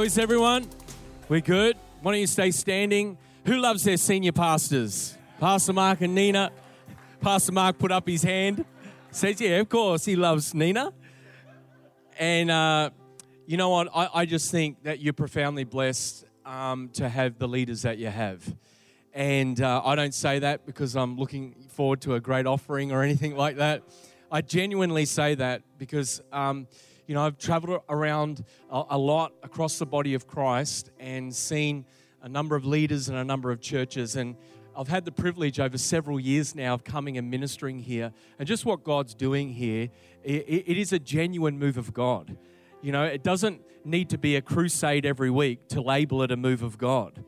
How is everyone? We're good? Why don't you stay standing? Who loves their senior pastors? Pastor Mark and Nina. Pastor Mark put up his hand. Says, yeah, of course, he loves Nina. And uh, you know what? I, I, just think that you're profoundly blessed um, to have the leaders that you have. And uh, I don't say that because I'm looking forward to a great offering or anything like that. I genuinely say that because, um, you know, I've traveled around a, lot across the body of Christ and seen a number of leaders and a number of churches. And I've had the privilege over several years now of coming and ministering here. And just what God's doing here, it, it is a genuine move of God. You know, it doesn't need to be a crusade every week to label it a move of God.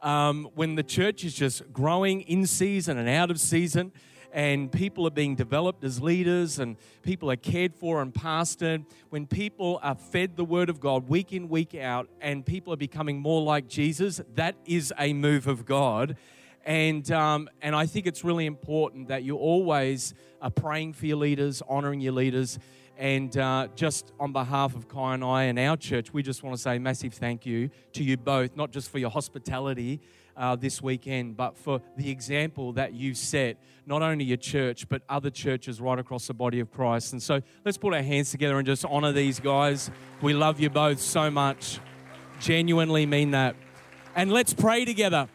Um, when the church is just growing in season and out of season, and people are being developed as leaders and people are cared for and pastored, when people are fed the word of God week in, week out, and people are becoming more like Jesus, that is a move of God. And, um, and I think it's really important that you always are praying for your leaders, honoring your leaders. And uh, just on behalf of Kai and I and our church, we just want to say massive thank you to you both, not just for your hospitality uh, this weekend, but for the example that you've set, not only your church, but other churches right across the body of Christ. And so let's put our hands together and just honor these guys. We love you both so much. Genuinely mean that. And let's pray together.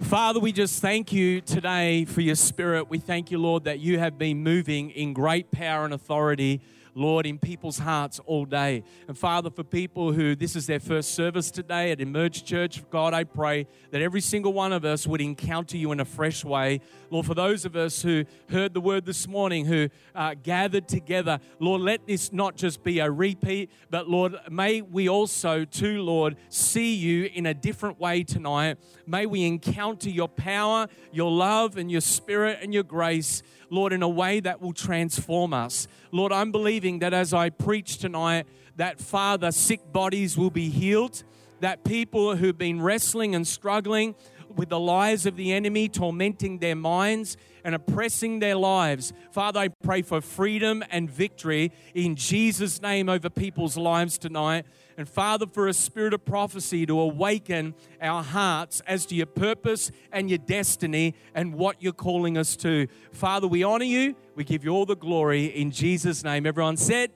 Father, we just thank you today for your spirit. We thank you, Lord, that you have been moving in great power and authority Lord, in people's hearts all day. And Father, for people who this is their first service today at Emerge Church, God, I pray that every single one of us would encounter you in a fresh way. Lord, for those of us who heard the word this morning, who uh, gathered together, Lord, let this not just be a repeat, but Lord, may we also, too, Lord, see you in a different way tonight. May we encounter your power, your love, and your spirit and your grace. Lord, in a way that will transform us. Lord, I'm believing that as I preach tonight, that Father, sick bodies will be healed, that people who've been wrestling and struggling with the lies of the enemy, tormenting their minds and oppressing their lives. Father, I pray for freedom and victory in Jesus' name over people's lives tonight. And Father, for a spirit of prophecy to awaken our hearts as to your purpose and your destiny and what you're calling us to. Father, we honor you. We give you all the glory in Jesus' name. Everyone said,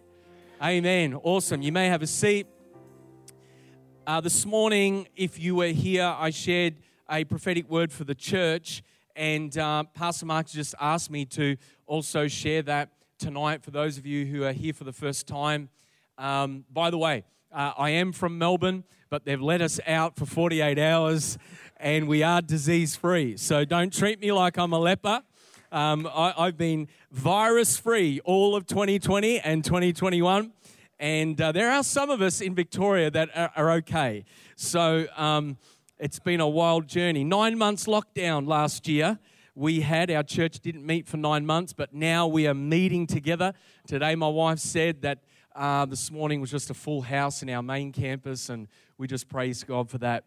Amen. Awesome. You may have a seat. Uh, this morning, if you were here, I shared a prophetic word for the church, and uh, Pastor Mark just asked me to also share that tonight for those of you who are here for the first time. Um, by the way, uh, I am from Melbourne, but they've let us out for 48 hours and we are disease free. So don't treat me like I'm a leper. Um, I, have been virus free all of 2020 and 2021. And uh, there are some of us in Victoria that are, are okay. So um, it's been a wild journey. Nine months lockdown last year. We had, our church didn't meet for nine months, but now we are meeting together. Today, my wife said that uh, this morning was just a full house in our main campus, and we just praise God for that.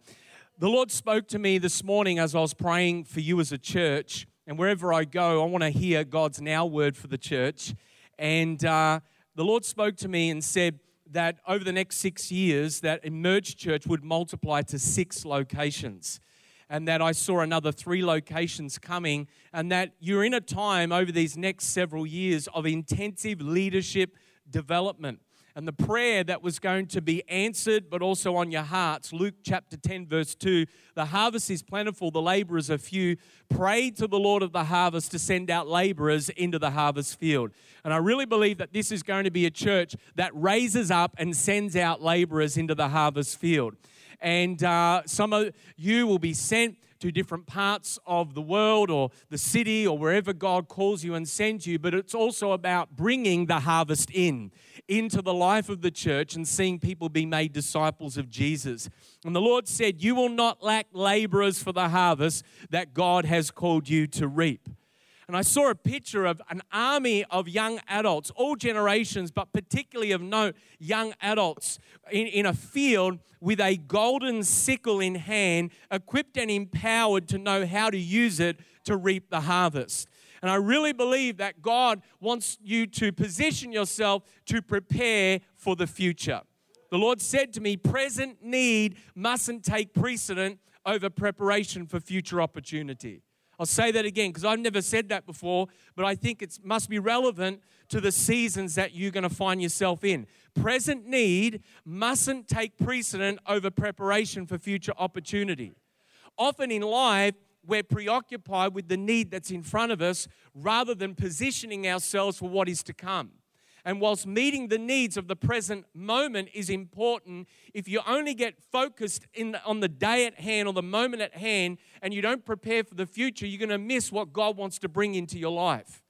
The Lord spoke to me this morning as I was praying for you as a church, and wherever I go, I want to hear God's now word for the church. And uh, the Lord spoke to me and said that over the next six years, that Emerge Church would multiply to six locations and that I saw another three locations coming, and that you're in a time over these next several years of intensive leadership development. And the prayer that was going to be answered, but also on your hearts, Luke chapter 10, verse 2 the harvest is plentiful, the laborers are few. Pray to the Lord of the harvest to send out laborers into the harvest field. And I really believe that this is going to be a church that raises up and sends out laborers into the harvest field. And uh, some of you will be sent to different parts of the world or the city or wherever God calls you and sends you, but it's also about bringing the harvest in, into the life of the church and seeing people be made disciples of Jesus. And the Lord said, You will not lack laborers for the harvest that God has called you to reap and I saw a picture of an army of young adults, all generations, but particularly of note, young adults in, in a field with a golden sickle in hand, equipped and empowered to know how to use it to reap the harvest. And I really believe that God wants you to position yourself to prepare for the future. The Lord said to me, present need mustn't take precedent over preparation for future opportunity. I'll say that again because I've never said that before, but I think it must be relevant to the seasons that you're going to find yourself in. Present need mustn't take precedent over preparation for future opportunity. Often in life, we're preoccupied with the need that's in front of us rather than positioning ourselves for what is to come. And whilst meeting the needs of the present moment is important, if you only get focused in, on the day at hand or the moment at hand and you don't prepare for the future, you're going to miss what God wants to bring into your life.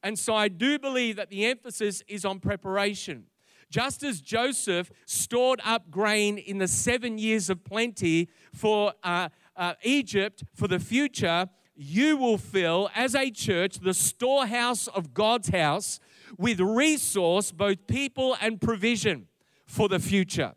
And so I do believe that the emphasis is on preparation. Just as Joseph stored up grain in the seven years of plenty for uh, uh, Egypt for the future, you will fill as a church the storehouse of God's house with resource, both people and provision for the future.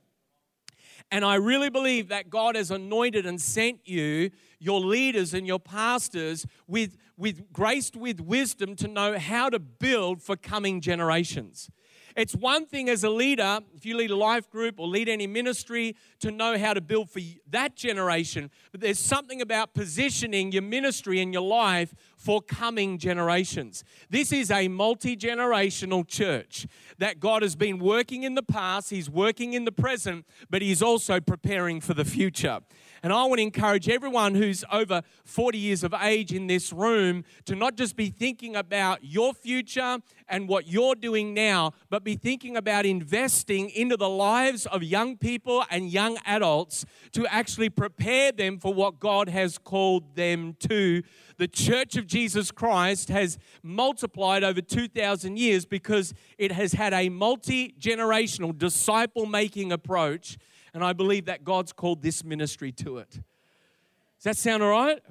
And I really believe that God has anointed and sent you, your leaders and your pastors, with, with graced with wisdom to know how to build for coming generations. It's one thing as a leader, if you lead a life group or lead any ministry, to know how to build for that generation. But there's something about positioning your ministry and your life for coming generations. This is a multi generational church that God has been working in the past, He's working in the present, but He's also preparing for the future. And I want to encourage everyone who's over 40 years of age in this room to not just be thinking about your future and what you're doing now, but be thinking about investing into the lives of young people and young adults to actually prepare them for what God has called them to. The Church of Jesus Christ has multiplied over 2,000 years because it has had a multi generational disciple making approach and I believe that God's called this ministry to it. Does that sound all right?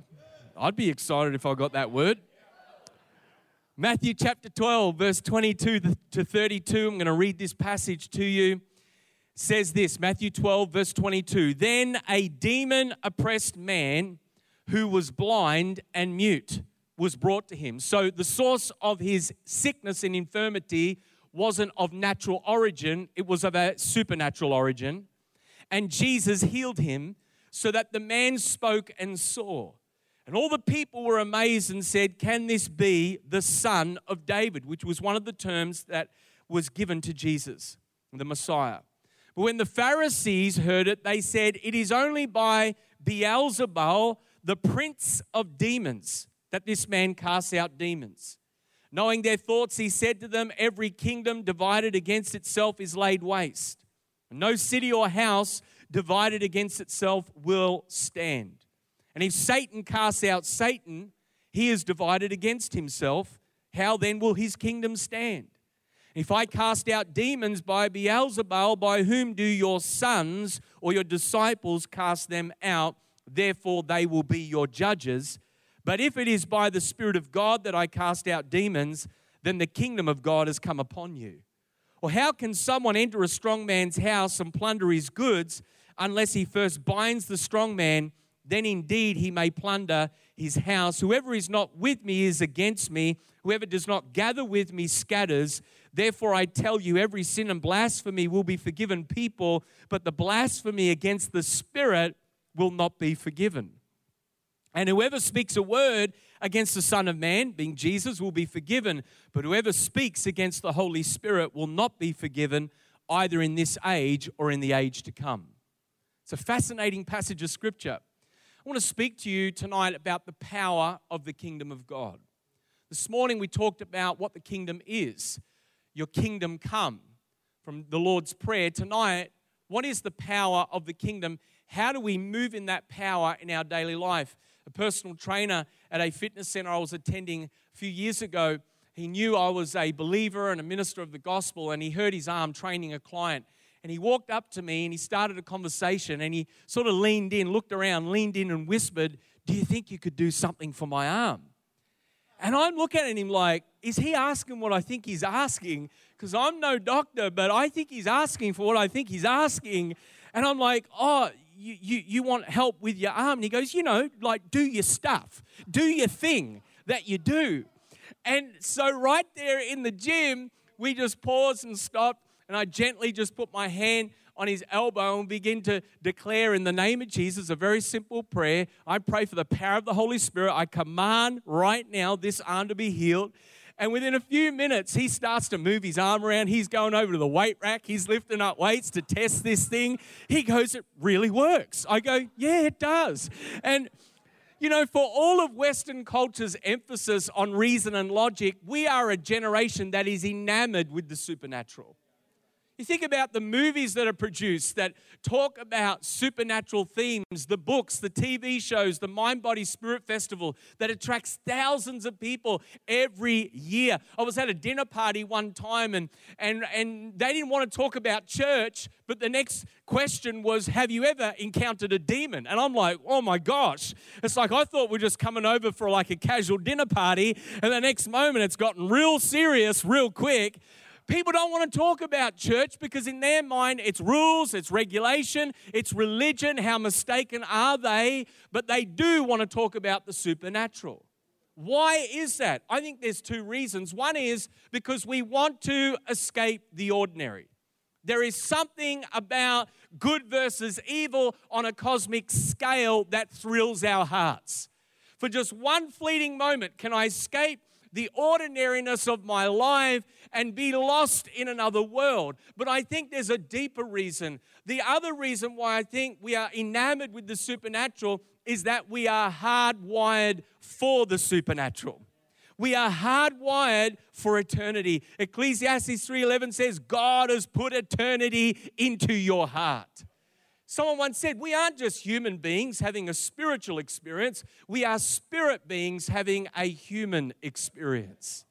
I'd be excited if I got that word. Matthew chapter 12, verse 22 to 32. I'm going to read this passage to you. says this Matthew 12, verse 22. Then a demon oppressed man who was blind and mute was brought to him. So the source of his sickness and infirmity wasn't of natural origin, it was of a supernatural origin and Jesus healed him so that the man spoke and saw. And all the people were amazed and said, Can this be the son of David? Which was one of the terms that was given to Jesus, the Messiah. But when the Pharisees heard it, they said, It is only by Beelzebul, the prince of demons, that this man casts out demons. Knowing their thoughts, he said to them, Every kingdom divided against itself is laid waste no city or house divided against itself will stand. And if Satan casts out Satan, he is divided against himself. How then will his kingdom stand? If I cast out demons by Beelzebul, by whom do your sons or your disciples cast them out? Therefore, they will be your judges. But if it is by the Spirit of God that I cast out demons, then the kingdom of God has come upon you. Or how can someone enter a strong man's house and plunder his goods unless he first binds the strong man? Then indeed he may plunder his house. Whoever is not with me is against me. Whoever does not gather with me scatters. Therefore, I tell you, every sin and blasphemy will be forgiven people, but the blasphemy against the Spirit will not be forgiven. And whoever speaks a word against the Son of Man, being Jesus, will be forgiven. But whoever speaks against the Holy Spirit will not be forgiven, either in this age or in the age to come. It's a fascinating passage of Scripture. I want to speak to you tonight about the power of the kingdom of God. This morning we talked about what the kingdom is. Your kingdom come from the Lord's Prayer. Tonight, what is the power of the kingdom? How do we move in that power in our daily life? A personal trainer at a fitness center I was attending a few years ago. He knew I was a believer and a minister of the gospel, and he hurt his arm training a client. And he walked up to me and he started a conversation and he sort of leaned in, looked around, leaned in, and whispered, Do you think you could do something for my arm? And I'm looking at him like, Is he asking what I think he's asking? Because I'm no doctor, but I think he's asking for what I think he's asking. And I'm like, Oh, you, you, you want help with your arm? And he goes, You know, like do your stuff, do your thing that you do. And so, right there in the gym, we just paused and stopped, and I gently just put my hand on his elbow and begin to declare in the name of Jesus a very simple prayer. I pray for the power of the Holy Spirit. I command right now this arm to be healed. And within a few minutes, he starts to move his arm around. He's going over to the weight rack. He's lifting up weights to test this thing. He goes, It really works. I go, Yeah, it does. And you know, for all of Western culture's emphasis on reason and logic, we are a generation that is enamored with the supernatural. You think about the movies that are produced that talk about supernatural themes, the books, the TV shows, the Mind Body Spirit Festival that attracts thousands of people every year. I was at a dinner party one time and, and, and they didn't want to talk about church, but the next question was, Have you ever encountered a demon? And I'm like, Oh my gosh. It's like I thought we're just coming over for like a casual dinner party, and the next moment it's gotten real serious real quick. People don't want to talk about church because, in their mind, it's rules, it's regulation, it's religion. How mistaken are they? But they do want to talk about the supernatural. Why is that? I think there's two reasons. One is because we want to escape the ordinary. There is something about good versus evil on a cosmic scale that thrills our hearts. For just one fleeting moment, can I escape the ordinariness of my life and be lost in another world. But I think there's a deeper reason. The other reason why I think we are enamored with the supernatural is that we are hardwired for the supernatural. We are hardwired for eternity. Ecclesiastes 3:11 says God has put eternity into your heart. Someone once said, We aren't just human beings having a spiritual experience, we are spirit beings having a human experience.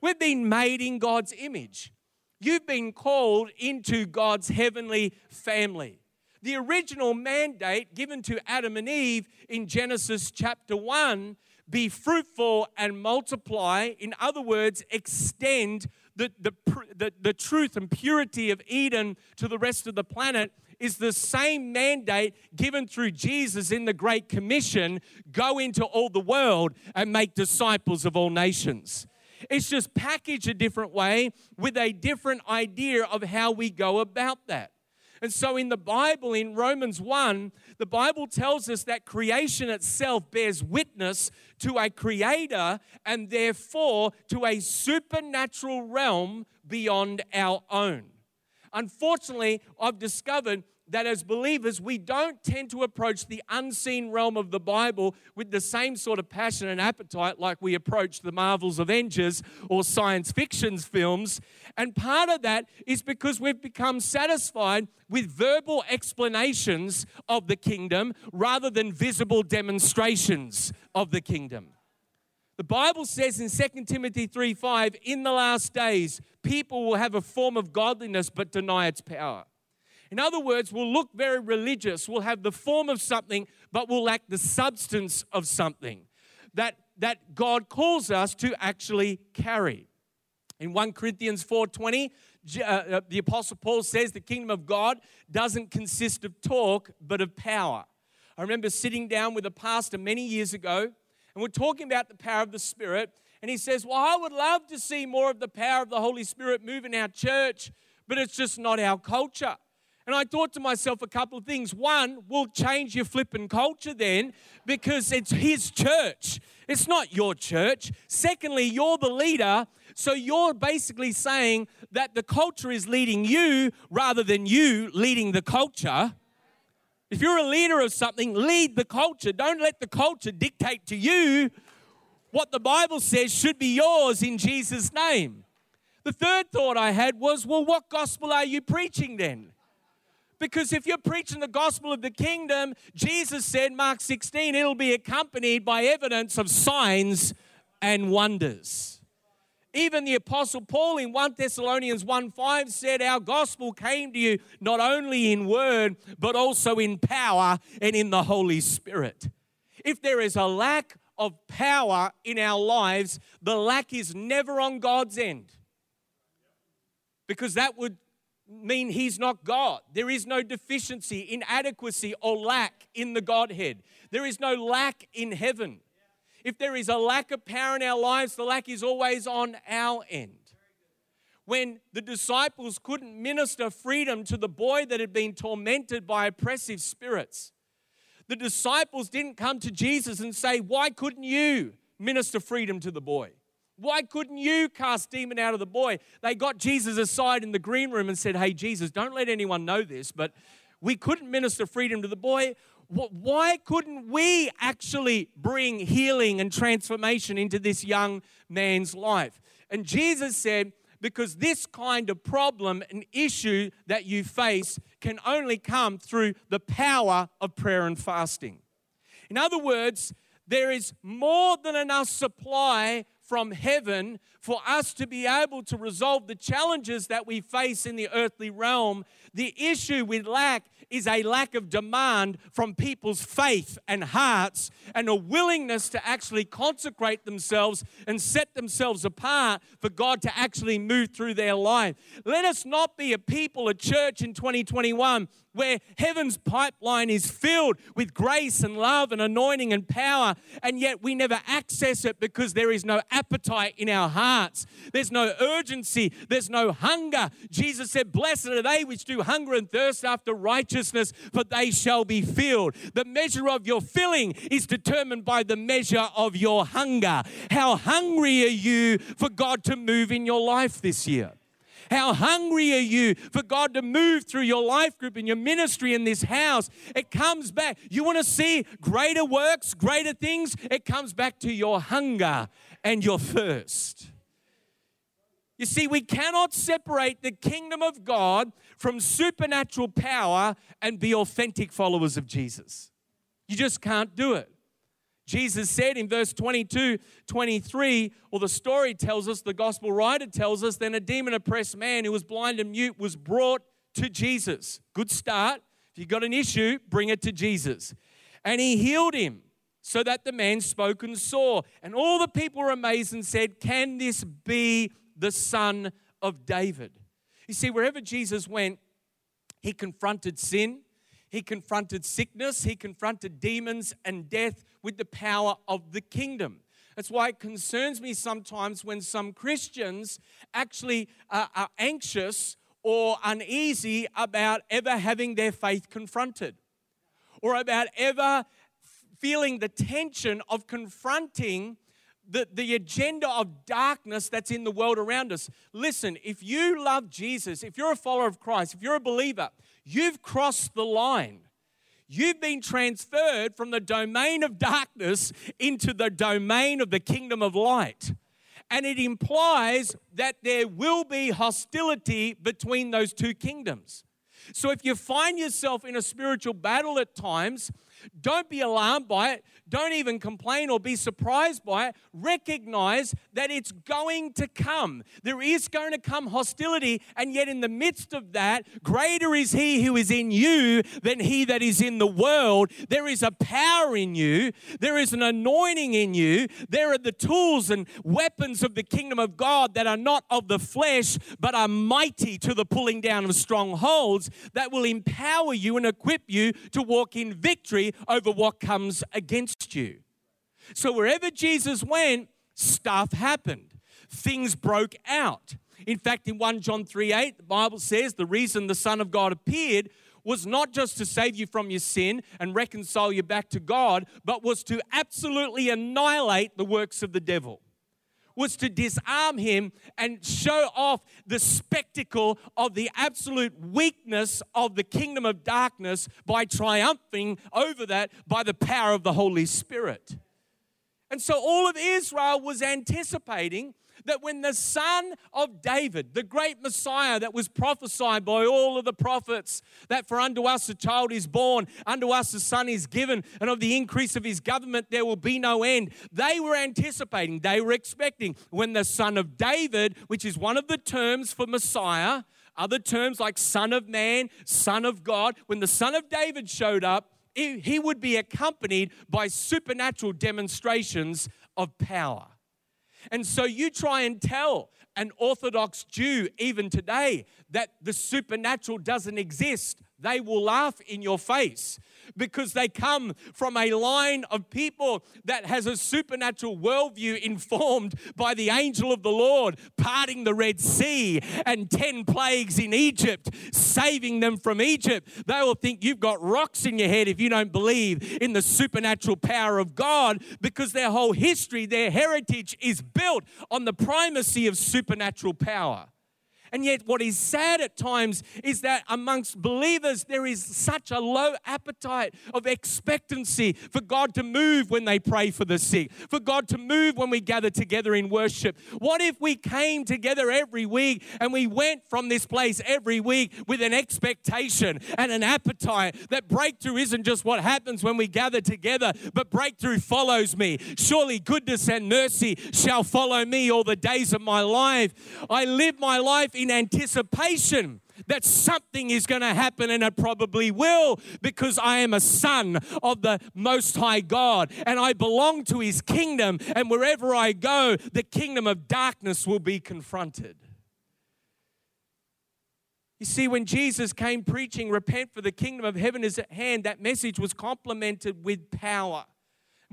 We've been made in God's image. You've been called into God's heavenly family. The original mandate given to Adam and Eve in Genesis chapter 1 be fruitful and multiply. In other words, extend the, the, the, the truth and purity of Eden to the rest of the planet is the same mandate given through Jesus in the Great Commission go into all the world and make disciples of all nations. It's just packaged a different way with a different idea of how we go about that. And so in the Bible, in Romans 1, the Bible tells us that creation itself bears witness to a creator and therefore to a supernatural realm beyond our own. Unfortunately, I've discovered that as believers, we don't tend to approach the unseen realm of the Bible with the same sort of passion and appetite like we approach the Marvel's Avengers or science fiction films. And part of that is because we've become satisfied with verbal explanations of the kingdom rather than visible demonstrations of the kingdom. The Bible says in 2 Timothy 3 5, in the last days, people will have a form of godliness but deny its power. In other words, will look very religious, will have the form of something, but will lack the substance of something that, that God calls us to actually carry. In 1 Corinthians 4:20, uh, uh, the apostle Paul says the kingdom of God doesn't consist of talk, but of power. I remember sitting down with a pastor many years ago, and we're talking about the power of the Spirit, and he says, Well, I would love to see more of the power of the Holy Spirit move in our church, but it's just not our culture. And I thought to myself a couple of things. One, we'll change your flipping culture then because it's his church. It's not your church. Secondly, you're the leader. So you're basically saying that the culture is leading you rather than you leading the culture. If you're a leader of something, lead the culture. Don't let the culture dictate to you what the Bible says should be yours in Jesus' name. The third thought I had was, well, what gospel are you preaching then? Because if you're preaching the gospel of the kingdom, Jesus said, Mark 16, it'll be accompanied by evidence of signs and wonders. Even the apostle Paul in 1 Thessalonians 1 5 said, Our gospel came to you not only in word, but also in power and in the Holy Spirit. If there is a lack of power in our lives, the lack is never on God's end. Because that would mean he's not God. There is no deficiency, inadequacy, or lack in the Godhead. There is no lack in heaven. If there is a lack of power in our lives, the lack is always on our end. when the disciples couldn't minister freedom to the boy that had been tormented by oppressive spirits. The disciples didn't come to Jesus and say, Why couldn't you minister freedom to the boy? Why couldn't you cast demon out of the boy? They got Jesus aside in the green room and said, Hey, Jesus, don't let anyone know this, but we couldn't minister freedom to the boy. Why couldn't we actually bring healing and transformation into this young man's life? And Jesus said, because this kind of problem and issue that you face can only come through the power of prayer and fasting. In other words, there is more than enough supply from heaven for us to be able to resolve the challenges that we face in the earthly realm. The issue we lack is a lack of demand from people's faith and hearts and a willingness to actually consecrate themselves and set themselves apart for God to actually move through their life. Let us not be a people, a church in 2021 where heaven's pipeline is filled with grace and love and anointing and power, and yet we never access it because there is no appetite in our hearts. There's no urgency, there's no hunger. Jesus said, Blessed are they which do hunger and thirst after righteousness, for they shall be filled. The measure of your filling is determined by the measure of your hunger. How hungry are you for God to move in your life this year? How hungry are you for God to move through your life group and your ministry in this house? It comes back. You want to see greater works, greater things? It comes back to your hunger and your thirst. You see, we cannot separate the kingdom of God from supernatural power and be authentic followers of Jesus. You just can't do it. Jesus said in verse 22, 23, or the story tells us, the gospel writer tells us, then a demon oppressed man who was blind and mute was brought to Jesus. Good start. If you've got an issue, bring it to Jesus. And he healed him so that the man spoke and saw. And all the people were amazed and said, Can this be the son of David? You see, wherever Jesus went, he confronted sin, he confronted sickness, he confronted demons and death with the power of the kingdom. That's why it concerns me sometimes when some Christians actually are, anxious or uneasy about ever having their faith confronted or about ever feeling the tension of confronting the, the agenda of darkness that's in the world around us. Listen, if you love Jesus, if you're a follower of Christ, if you're a believer, You've crossed the line. You've been transferred from the domain of darkness into the domain of the kingdom of light. And it implies that there will be hostility between those two kingdoms. So if you find yourself in a spiritual battle at times, don't be alarmed by it. Don't even complain or be surprised by it. Recognize that it's going to come. There is going to come hostility, and yet in the midst of that, greater is He who is in you than He that is in the world. There is a power in you, there is an anointing in you, there are the tools and weapons of the kingdom of God that are not of the flesh, but are mighty to the pulling down of strongholds that will empower you and equip you to walk in victory over what comes against you. So wherever Jesus went, stuff happened. Things broke out. In fact, in 1 John 3 8, the Bible says the reason the Son of God appeared was not just to save you from your sin and reconcile you back to God, but was to absolutely annihilate the works of the devil was to disarm him and show off the spectacle of the absolute weakness of the kingdom of darkness by triumphing over that by the power of the Holy Spirit. And so all of Israel was anticipating that when the son of David, the great Messiah that was prophesied by all of the prophets, that for unto us a child is born, unto us a son is given, and of the increase of his government there will be no end. They were anticipating, they were expecting when the son of David, which is one of the terms for Messiah, other terms like Son of Man, Son of God, when the Son of David showed up, he would be accompanied by supernatural demonstrations of power. And so you try and tell an Orthodox Jew, even today, that the supernatural doesn't exist. They will laugh in your face because they come from a line of people that has a supernatural worldview informed by the angel of the Lord parting the Red Sea and 10 plagues in Egypt, saving them from Egypt. They will think you've got rocks in your head if you don't believe in the supernatural power of God because their whole history, their heritage is built on the primacy of supernatural power. And yet, what is sad at times is that amongst believers, there is such a low appetite of expectancy for God to move when they pray for the sick, for God to move when we gather together in worship. What if we came together every week and we went from this place every week with an expectation and an appetite that breakthrough isn't just what happens when we gather together, but breakthrough follows me. Surely goodness and mercy shall follow me all the days of my life. I live my life in in anticipation that something is going to happen and it probably will because I am a son of the Most High God and I belong to His kingdom. And wherever I go, the kingdom of darkness will be confronted. You see, when Jesus came preaching, Repent for the kingdom of heaven is at hand, that message was complemented with power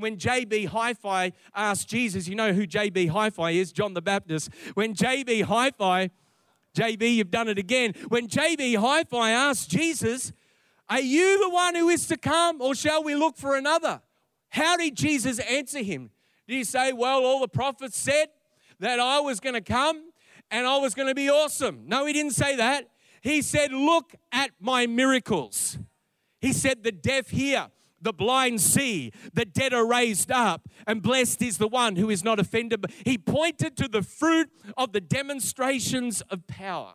when JB Hi Fi asked Jesus, you know who JB Hi Fi is? John the Baptist. When JB Hi Fi JB, you've done it again. When JB Hi Fi asked Jesus, Are you the one who is to come, or shall we look for another? How did Jesus answer him? Did he say, Well, all the prophets said that I was going to come and I was going to be awesome? No, he didn't say that. He said, Look at my miracles. He said, The deaf hear, the blind see, the dead are raised up, and blessed is the one who is not offended. He pointed to the fruit of the demonstrations of power.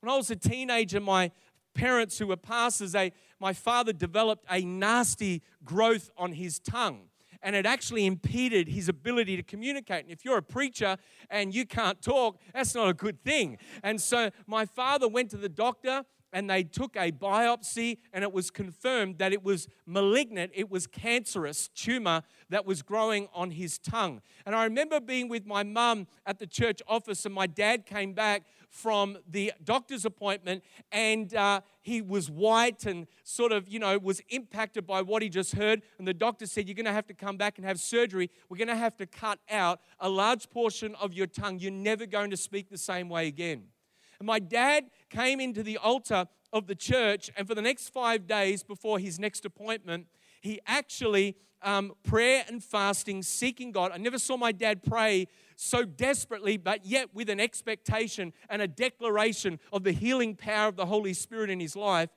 When I was a teenager, my parents who were pastors, they, my father developed a nasty growth on his tongue. And it actually impeded his ability to communicate. And if you're a preacher and you can't talk, that's not a good thing. And so my father went to the doctor and they took a biopsy and it was confirmed that it was malignant, it was cancerous tumor that was growing on his tongue. And I remember being with my mum at the church office, and my dad came back from the doctor's appointment and uh, he was white and sort of, you know, was impacted by what he just heard. And the doctor said, You're going to have to come back and have surgery. We're going to have to cut out a large portion of your tongue. You're never going to speak the same way again. My dad came into the altar of the church, and for the next five days before his next appointment, he actually um, prayer and fasting, seeking God. I never saw my dad pray so desperately, but yet with an expectation and a declaration of the healing power of the Holy Spirit in his life.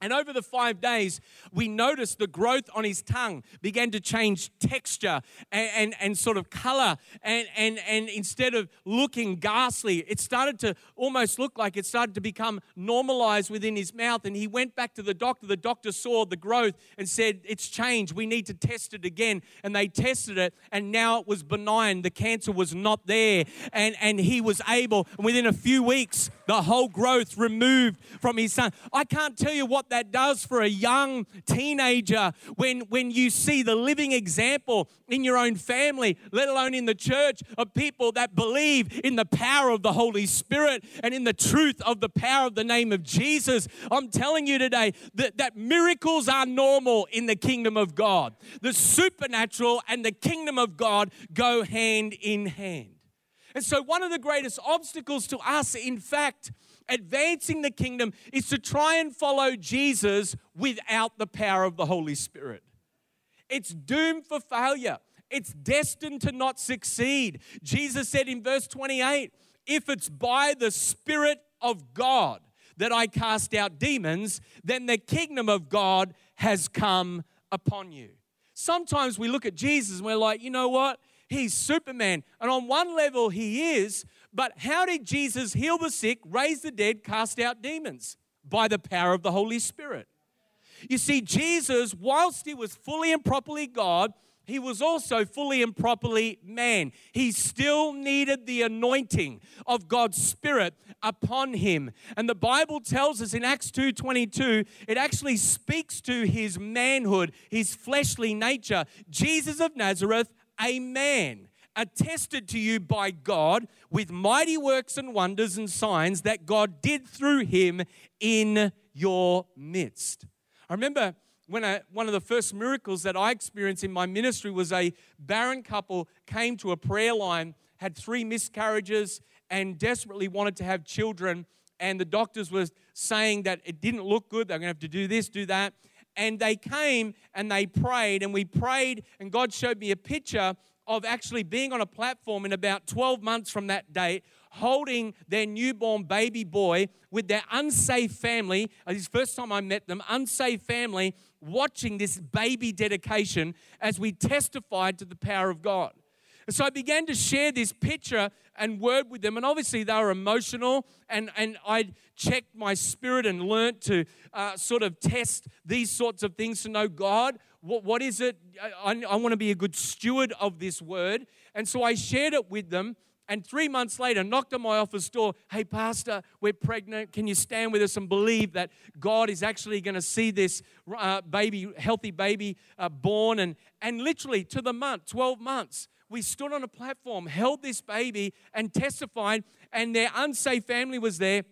And over the five days, we noticed the growth on his tongue began to change texture and, and, and, sort of color. And, and, and instead of looking ghastly, it started to almost look like it started to become normalized within his mouth. And he went back to the doctor. The doctor saw the growth and said, It's changed. We need to test it again. And they tested it, and now it was benign. The cancer was not there. And, and he was able, and within a few weeks, the whole growth removed from his son. I can't tell you what that does for a young teenager when, when you see the living example in your own family, let alone in the church, of people that believe in the power of the Holy Spirit and in the truth of the power of the name of Jesus. I'm telling you today that, that miracles are normal in the kingdom of God. The supernatural and the kingdom of God go hand in hand. And so, one of the greatest obstacles to us, in fact, advancing the kingdom is to try and follow Jesus without the power of the Holy Spirit. It's doomed for failure. It's destined to not succeed. Jesus said in verse 28 if it's by the Spirit of God that I cast out demons, then the kingdom of God has come upon you. Sometimes we look at Jesus and we're like, you know what? He's Superman. And on one level, he is, but how did Jesus heal the sick, raise the dead, cast out demons? By the power of the Holy Spirit. You see, Jesus, whilst he was fully and properly God, he was also fully and properly man. He still needed the anointing of God's spirit upon him. And the Bible tells us in Acts 2:22, it actually speaks to his manhood, his fleshly nature. Jesus of Nazareth, a man attested to you by God with mighty works and wonders and signs that God did through him in your midst. I remember when I, one of the first miracles that I experienced in my ministry was a barren couple came to a prayer line, had three miscarriages, and desperately wanted to have children. And the doctors were saying that it didn't look good. They're going to have to do this, do that. And they came and they prayed, and we prayed, and God showed me a picture of actually being on a platform in about 12 months from that date, holding their newborn baby boy with their unsafe family. This first time I met them, unsafe family, watching this baby dedication as we testified to the power of God. And so I began to share this picture and word with them. And obviously, they were emotional. And, and I checked my spirit and learnt to uh, sort of test these sorts of things to know God. What, what is it? I, I want to be a good steward of this word. And so I shared it with them. And three months later, knocked on my office door. Hey, Pastor, we're pregnant. Can you stand with us and believe that God is actually going to see this uh, baby, healthy baby, uh, born? And, and literally to the month, 12 months, we stood on a platform, held this baby, and testified. And their unsafe family was there.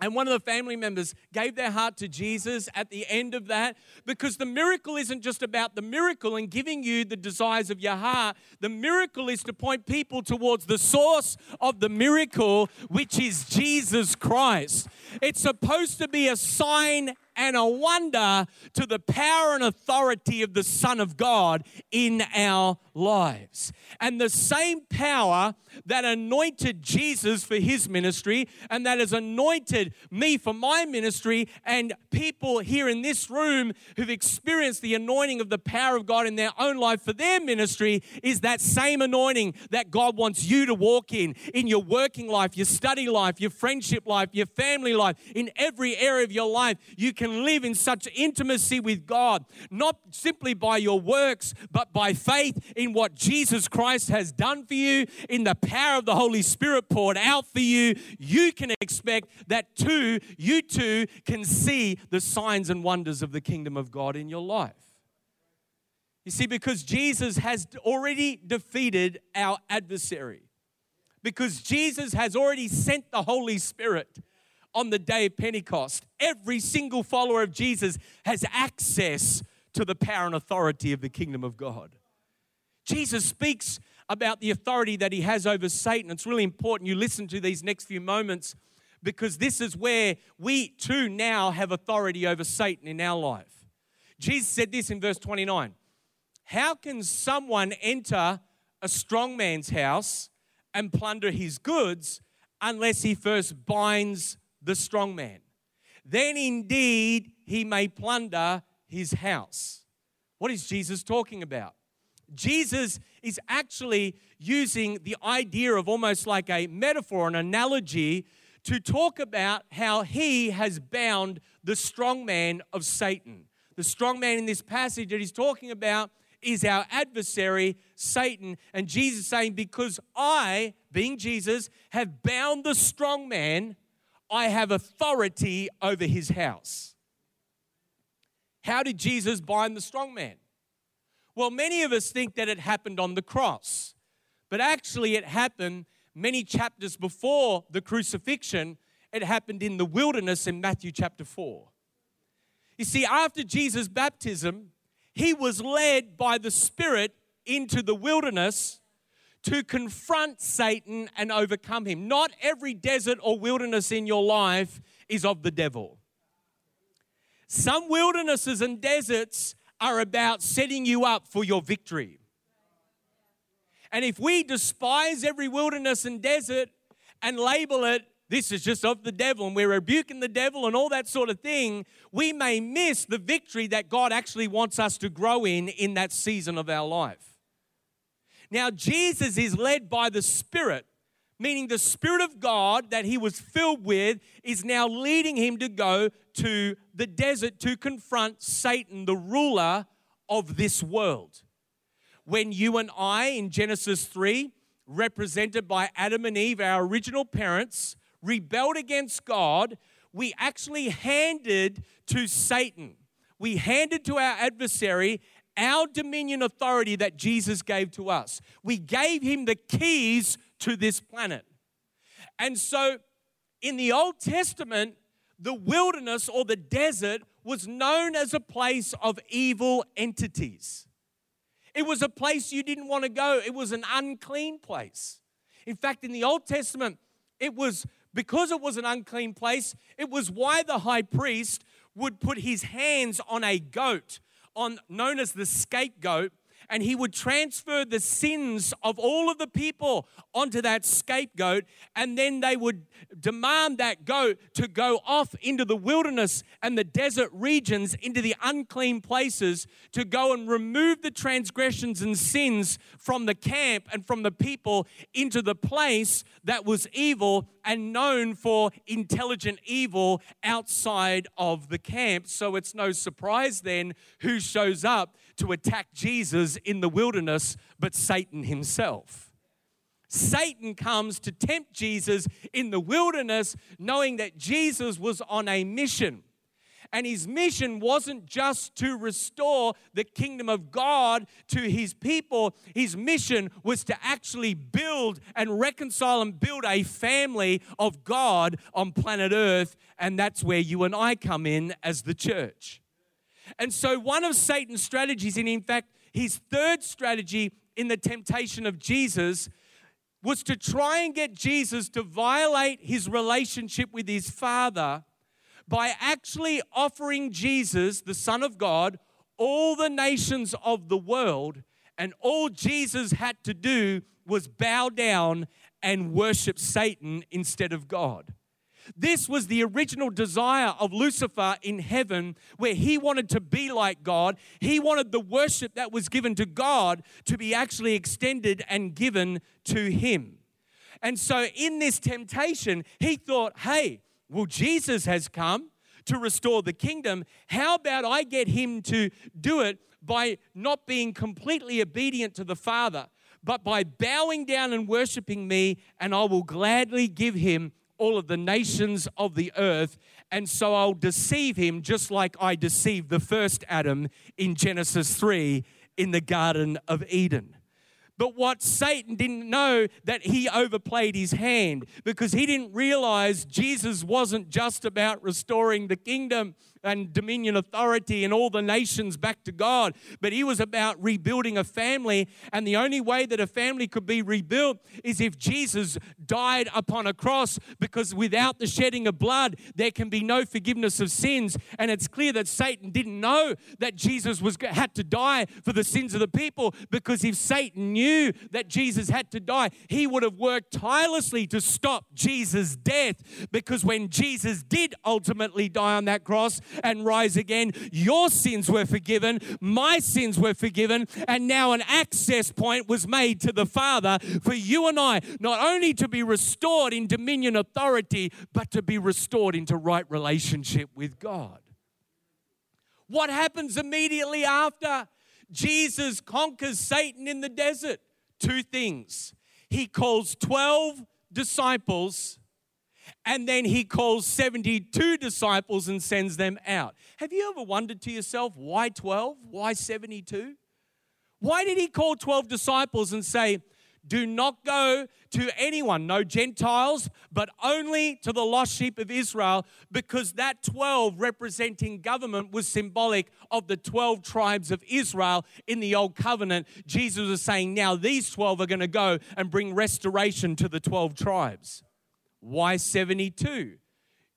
And one of the family members gave their heart to Jesus at the end of that because the miracle isn't just about the miracle and giving you the desires of your heart. The miracle is to point people towards the source of the miracle, which is Jesus Christ. It's supposed to be a sign and a wonder to the power and authority of the Son of God in our lives. And the same power that anointed Jesus for his ministry and that has anointed me for my ministry, and people here in this room who've experienced the anointing of the power of God in their own life for their ministry, is that same anointing that God wants you to walk in, in your working life, your study life, your friendship life, your family life, in every area of your life. You can live in such intimacy with God, not simply by your works, but by faith in what Jesus Christ has done for you, in the power of the Holy Spirit poured out for you. You can expect that too, you too can see the signs and wonders of the kingdom of God in your life. You see, because Jesus has already defeated our adversary, because Jesus has already sent the Holy Spirit on the day of Pentecost. Every single follower of Jesus has access to the power and authority of the kingdom of God. Jesus speaks about the authority that he has over Satan. It's really important you listen to these next few moments because this is where we too now have authority over Satan in our life. Jesus said this in verse 29 How can someone enter a strong man's house and plunder his goods unless he first binds the strong man. Then indeed he may plunder his house. What is Jesus talking about? Jesus is actually using the idea of almost like a metaphor, an analogy, to talk about how he has bound the strong man of Satan. The strong man in this passage that he's talking about is our adversary, Satan. And Jesus saying, Because I, being Jesus, have bound the strong man, I have authority over his house. How did Jesus bind the strong man? Well, many of us think that it happened on the cross, but actually, it happened many chapters before the crucifixion. It happened in the wilderness in Matthew chapter 4. You see, after Jesus' baptism, he was led by the Spirit into the wilderness to confront Satan and overcome him. Not every desert or wilderness in your life is of the devil. Some wildernesses and deserts are about setting you up for your victory. And if we despise every wilderness and desert and label it, this is just of the devil, and we're rebuking the devil and all that sort of thing, we may miss the victory that God actually wants us to grow in in that season of our life. Now, Jesus is led by the Spirit, meaning the Spirit of God that he was filled with is now leading him to go to the desert to confront Satan, the ruler of this world. When you and I, in Genesis 3, represented by Adam and Eve, our original parents, rebelled against God, we actually handed to Satan. We handed to our adversary our dominion authority that Jesus gave to us. We gave him the keys to this planet. And so in the Old Testament, the wilderness or the desert was known as a place of evil entities. It was a place you didn't want to go, it was an unclean place. In fact, in the Old Testament, it was because it was an unclean place, it was why the high priest would put his hands on a goat, on known as the scapegoat, and he would transfer the sins of all of the people onto that scapegoat, and then they would demand that goat to go off into the wilderness and the desert regions, into the unclean places, to go and remove the transgressions and sins from the camp and from the people into the place that was evil and known for intelligent evil outside of the camp. So it's no surprise then who shows up to attack Jesus in the wilderness but Satan himself. Satan comes to tempt Jesus in the wilderness, knowing that Jesus was on a mission. And his mission wasn't just to restore the kingdom of God to his people. His mission was to actually build and reconcile and build a family of God on planet Earth. And that's where you and I come in as the church. And so, one of Satan's strategies, and in fact, his third strategy in the temptation of Jesus, was to try and get Jesus to violate his relationship with his Father by actually offering Jesus, the Son of God, all the nations of the world. And all Jesus had to do was bow down and worship Satan instead of God. This was the original desire of Lucifer in heaven, where he wanted to be like God. He wanted the worship that was given to God to be actually extended and given to him. And so, in this temptation, he thought, hey, well, Jesus has come to restore the kingdom. How about I get him to do it by not being completely obedient to the Father, but by bowing down and worshiping me, and I will gladly give him all of the nations of the earth. And so I'll deceive him just like I deceived the first Adam in Genesis 3 in the Garden of Eden. But what Satan didn't know that he overplayed his hand because he didn't realize Jesus wasn't just about restoring the kingdom and dominion authority and all the nations back to God. But he was about rebuilding a family. And the only way that a family could be rebuilt is if Jesus died upon a cross, because without the shedding of blood, there can be no forgiveness of sins. And it's clear that Satan didn't know that Jesus was had to die for the sins of the people, because if Satan knew that Jesus had to die, he would have worked tirelessly to stop Jesus' death. Because when Jesus did ultimately die on that cross, and rise again. Your sins were forgiven, my sins were forgiven, and now an access point was made to the Father for you and I not only to be restored in dominion authority, but to be restored into right relationship with God. What happens immediately after? Jesus conquers Satan in the desert. Two things. He calls 12 disciples and then he calls 72 disciples and sends them out. Have you ever wondered to yourself, why 12? Why 72? Why did he call 12 disciples and say, do not go to anyone, no Gentiles, but only to the lost sheep of Israel, because that 12 representing government was symbolic of the 12 tribes of Israel in the Old Covenant. Jesus was saying, now these 12 are going to go and bring restoration to the 12 tribes. Why 72?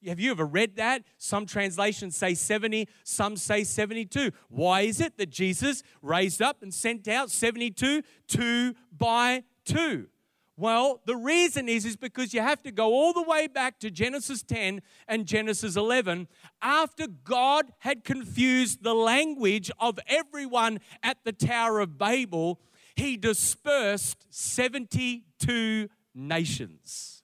Have you ever read that? Some translations say 70, some say 72. Why is it that Jesus raised up and sent out 72 two by two? Well, the reason is is because you have to go all the way back to Genesis 10 and Genesis 11 after God had confused the language of everyone at the Tower of Babel, he dispersed 72 nations.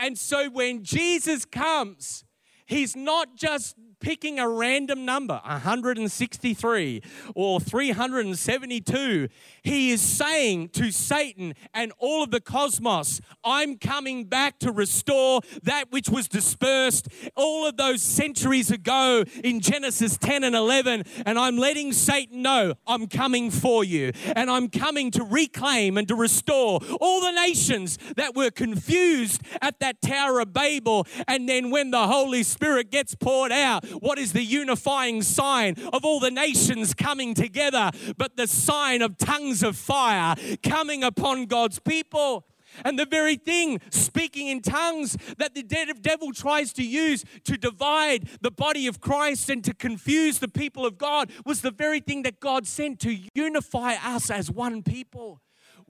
And so when Jesus comes, He's not just picking a random number, 163 or 372. He is saying to Satan and all of the cosmos, I'm coming back to restore that which was dispersed all of those centuries ago in Genesis 10 and 11. And I'm letting Satan know I'm coming for you. And I'm coming to reclaim and to restore all the nations that were confused at that Tower of Babel. And then when the Holy Spirit gets poured out, what is the unifying sign of all the nations coming together? But the sign of tongues of fire coming upon God's people. And the very thing, speaking in tongues, that the devil tries to use to divide the body of Christ and to confuse the people of God was the very thing that God sent to unify us as one people.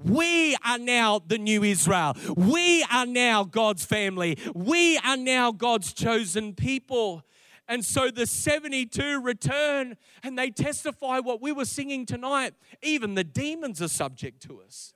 We are now the new Israel. We are now God's family. We are now God's chosen people. And so the 72 return and they testify what we were singing tonight. Even the demons are subject to us.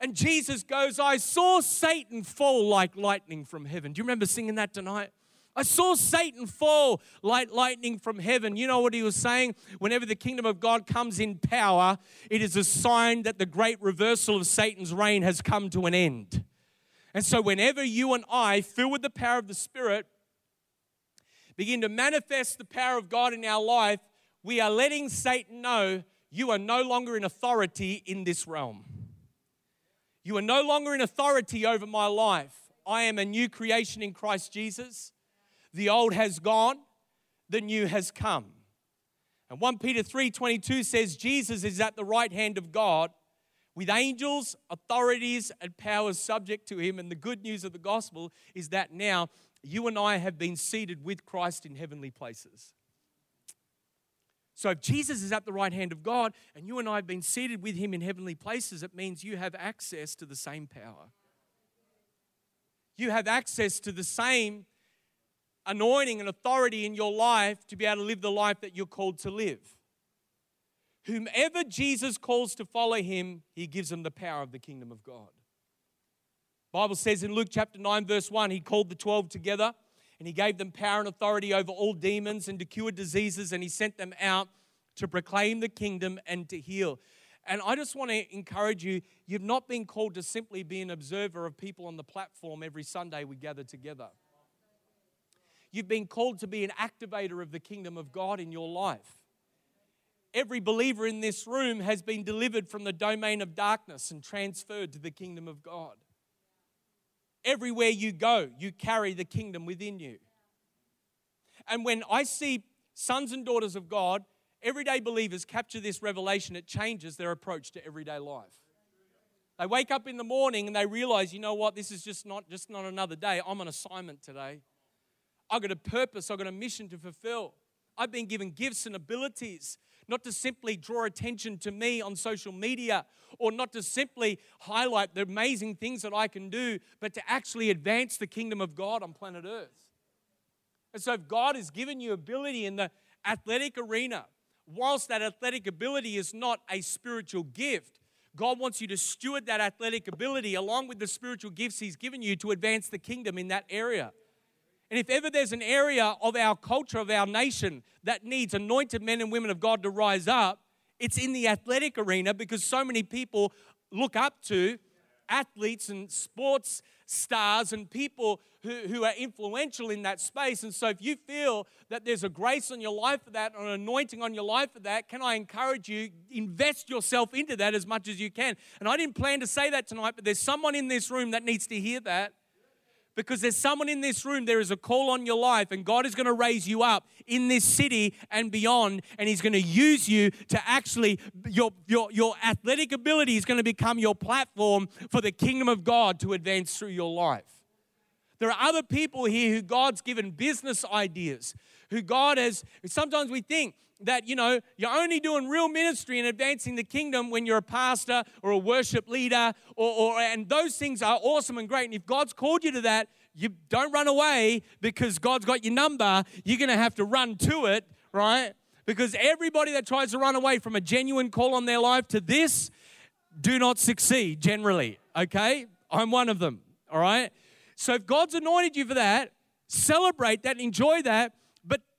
And Jesus goes, I saw Satan fall like lightning from heaven. Do you remember singing that tonight? I saw Satan fall like lightning from heaven. You know what he was saying? Whenever the kingdom of God comes in power, it is a sign that the great reversal of Satan's reign has come to an end. And so, whenever you and I, filled with the power of the Spirit, begin to manifest the power of God in our life, we are letting Satan know you are no longer in authority in this realm. You are no longer in authority over my life. I am a new creation in Christ Jesus. The old has gone, the new has come. And 1 Peter 3:22 says Jesus is at the right hand of God with angels, authorities, and powers subject to him. And the good news of the gospel is that now you and I have been seated with Christ in heavenly places. So if Jesus is at the right hand of God and you and I have been seated with him in heavenly places, it means you have access to the same power. You have access to the same anointing and authority in your life to be able to live the life that you're called to live. Whomever Jesus calls to follow him, he gives them the power of the kingdom of God. Bible says in Luke chapter 9 verse 1, he called the 12 together and he gave them power and authority over all demons and to cure diseases and he sent them out to proclaim the kingdom and to heal. And I just want to encourage you, you've not been called to simply be an observer of people on the platform every Sunday we gather together. You've been called to be an activator of the kingdom of God in your life. Every believer in this room has been delivered from the domain of darkness and transferred to the kingdom of God. Everywhere you go, you carry the kingdom within you. And when I see sons and daughters of God, everyday believers capture this revelation, it changes their approach to everyday life. They wake up in the morning and they realize, you know what, this is just not just not another day. I'm on assignment today. I've got a purpose, I've got a mission to fulfill. I've been given gifts and abilities not to simply draw attention to me on social media or not to simply highlight the amazing things that I can do, but to actually advance the kingdom of God on planet Earth. And so, if God has given you ability in the athletic arena, whilst that athletic ability is not a spiritual gift, God wants you to steward that athletic ability along with the spiritual gifts He's given you to advance the kingdom in that area. And if ever there's an area of our culture, of our nation, that needs anointed men and women of God to rise up, it's in the athletic arena because so many people look up to athletes and sports stars and people who, who are influential in that space. And so, if you feel that there's a grace on your life for that, or an anointing on your life for that, can I encourage you, invest yourself into that as much as you can? And I didn't plan to say that tonight, but there's someone in this room that needs to hear that because there's someone in this room, there is a call on your life, and God is going to raise you up in this city and beyond, and He's going to use you to actually, your, your, your athletic ability is going to become your platform for the kingdom of God to advance through your life. There are other people here who God's given business ideas, who God has, sometimes we think, that you know you're only doing real ministry and advancing the kingdom when you're a pastor or a worship leader or, or and those things are awesome and great. And if god's called you to that you don't run away because god's got your number. You're going to have to run to it right? Because everybody that tries to run away from a genuine call on their life to this do not succeed generally okay? I'm one of them all right? So if god's anointed you for that celebrate that, enjoy that.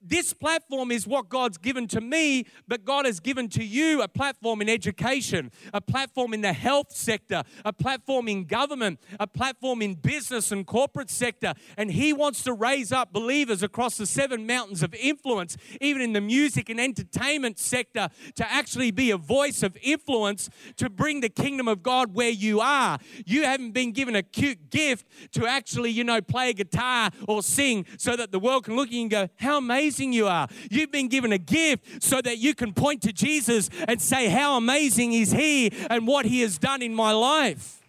This platform is what God's given to me, but God has given to you a platform in education, a platform in the health sector, a platform in government, a platform in business and corporate sector. And He wants to raise up believers across the seven mountains of influence, even in the music and entertainment sector, to actually be a voice of influence to bring the kingdom of God where you are. You haven't been given a cute gift to actually, you know, play guitar or sing so that the world can look at you and go, How amazing you are. You've been given a gift so that you can point to Jesus and say, How amazing is He and what He has done in my life.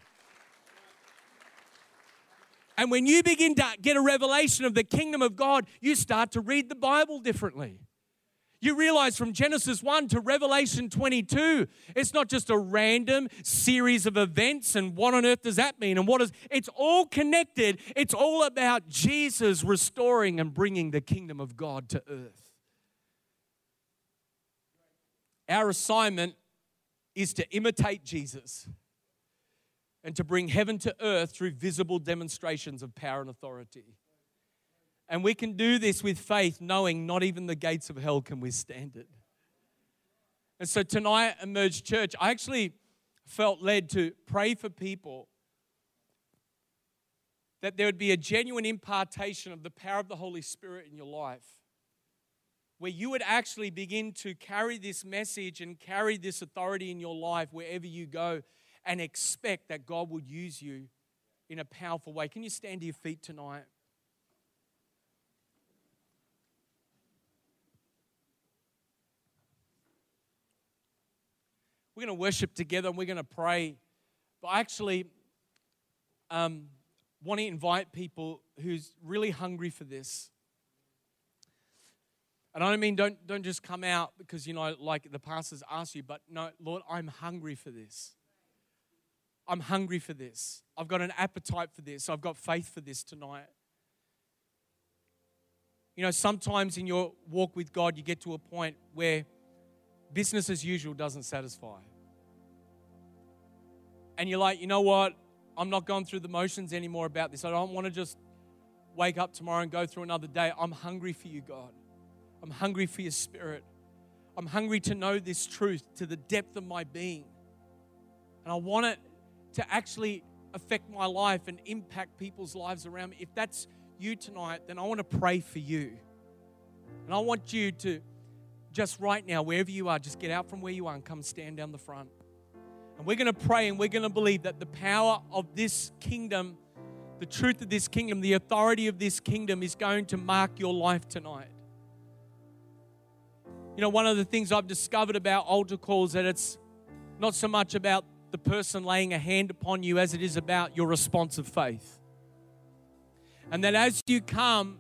And when you begin to get a revelation of the kingdom of God, you start to read the Bible differently. You realize from Genesis 1 to Revelation 22, it's not just a random series of events and what on earth does that mean and what is it's all connected. It's all about Jesus restoring and bringing the kingdom of God to earth. Our assignment is to imitate Jesus and to bring heaven to earth through visible demonstrations of power and authority. And we can do this with faith, knowing not even the gates of hell can withstand it. And so tonight, Emerge Church, I actually felt led to pray for people that there would be a genuine impartation of the power of the Holy Spirit in your life, where you would actually begin to carry this message and carry this authority in your life wherever you go and expect that God would use you in a powerful way. Can you stand to your feet tonight? We're going to worship together and we're going to pray. But I actually um, want to invite people who's really hungry for this. And I don't mean don't, don't just come out because, you know, like the pastors ask you, but no, Lord, I'm hungry for this. I'm hungry for this. I've got an appetite for this. I've got faith for this tonight. You know, sometimes in your walk with God, you get to a point where business as usual doesn't satisfy. And you're like, you know what? I'm not going through the motions anymore about this. I don't want to just wake up tomorrow and go through another day. I'm hungry for you, God. I'm hungry for your spirit. I'm hungry to know this truth to the depth of my being. And I want it to actually affect my life and impact people's lives around me. If that's you tonight, then I want to pray for you. And I want you to just right now, wherever you are, just get out from where you are and come stand down the front. And we're going to pray and we're going to believe that the power of this kingdom, the truth of this kingdom, the authority of this kingdom is going to mark your life tonight. You know, one of the things I've discovered about altar calls that it's not so much about the person laying a hand upon you as it is about your response of faith. And that as you come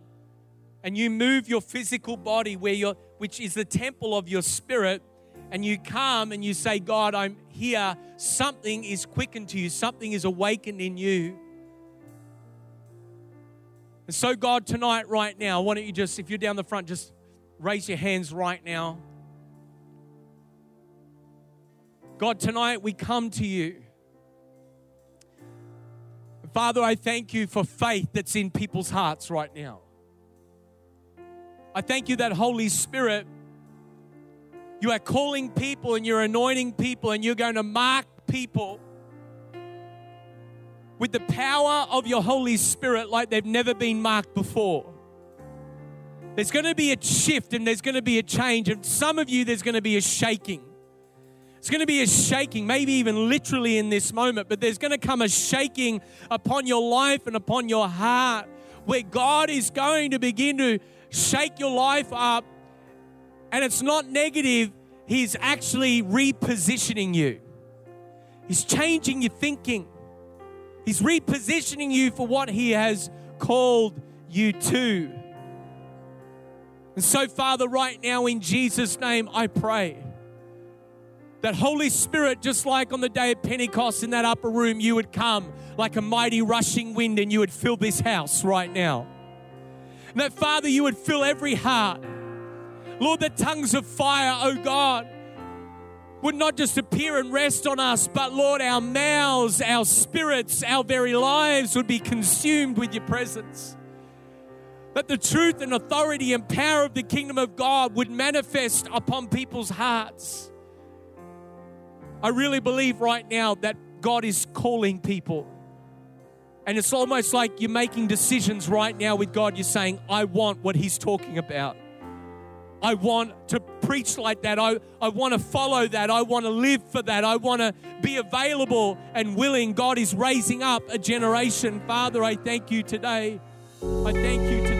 and you move your physical body where you which is the temple of your spirit and you come and you say God I'm here. Something is quickened to you. Something is awakened in you. And so God tonight right now why don't you just if you're down the front just raise your hands right now. God tonight we come to you. Father, I thank you for faith that's in people's hearts right now. I thank you that Holy Spirit, you are calling people and you're anointing people and you're going to mark people with the power of your Holy Spirit like they've never been marked before. There's going to be a shift and there's going to be a change. And some of you, there's going to be a shaking. It's going to be a shaking, maybe even literally in this moment, but there's going to come a shaking upon your life and upon your heart where God is going to begin to shake your life up. And it's not negative, He's actually repositioning you. He's changing your thinking. He's repositioning you for what He has called you to. And so, Father, right now in Jesus' name, I pray that Holy Spirit, just like on the day of Pentecost in that upper room, you would come like a mighty rushing wind and you would fill this house right now. And that, Father, you would fill every heart. Lord, the tongues of fire, oh God, would not just appear and rest on us, but Lord, our mouths, our spirits, our very lives would be consumed with your presence. that the truth and authority and power of the kingdom of God would manifest upon people's hearts. I really believe right now that God is calling people. And it's almost like you're making decisions right now with God. You're saying, I want what He's talking about. I want to preach like that. I, I want to follow that. I want to live for that. I want to be available and willing. God is raising up a generation. Father, I thank you today. I thank you today.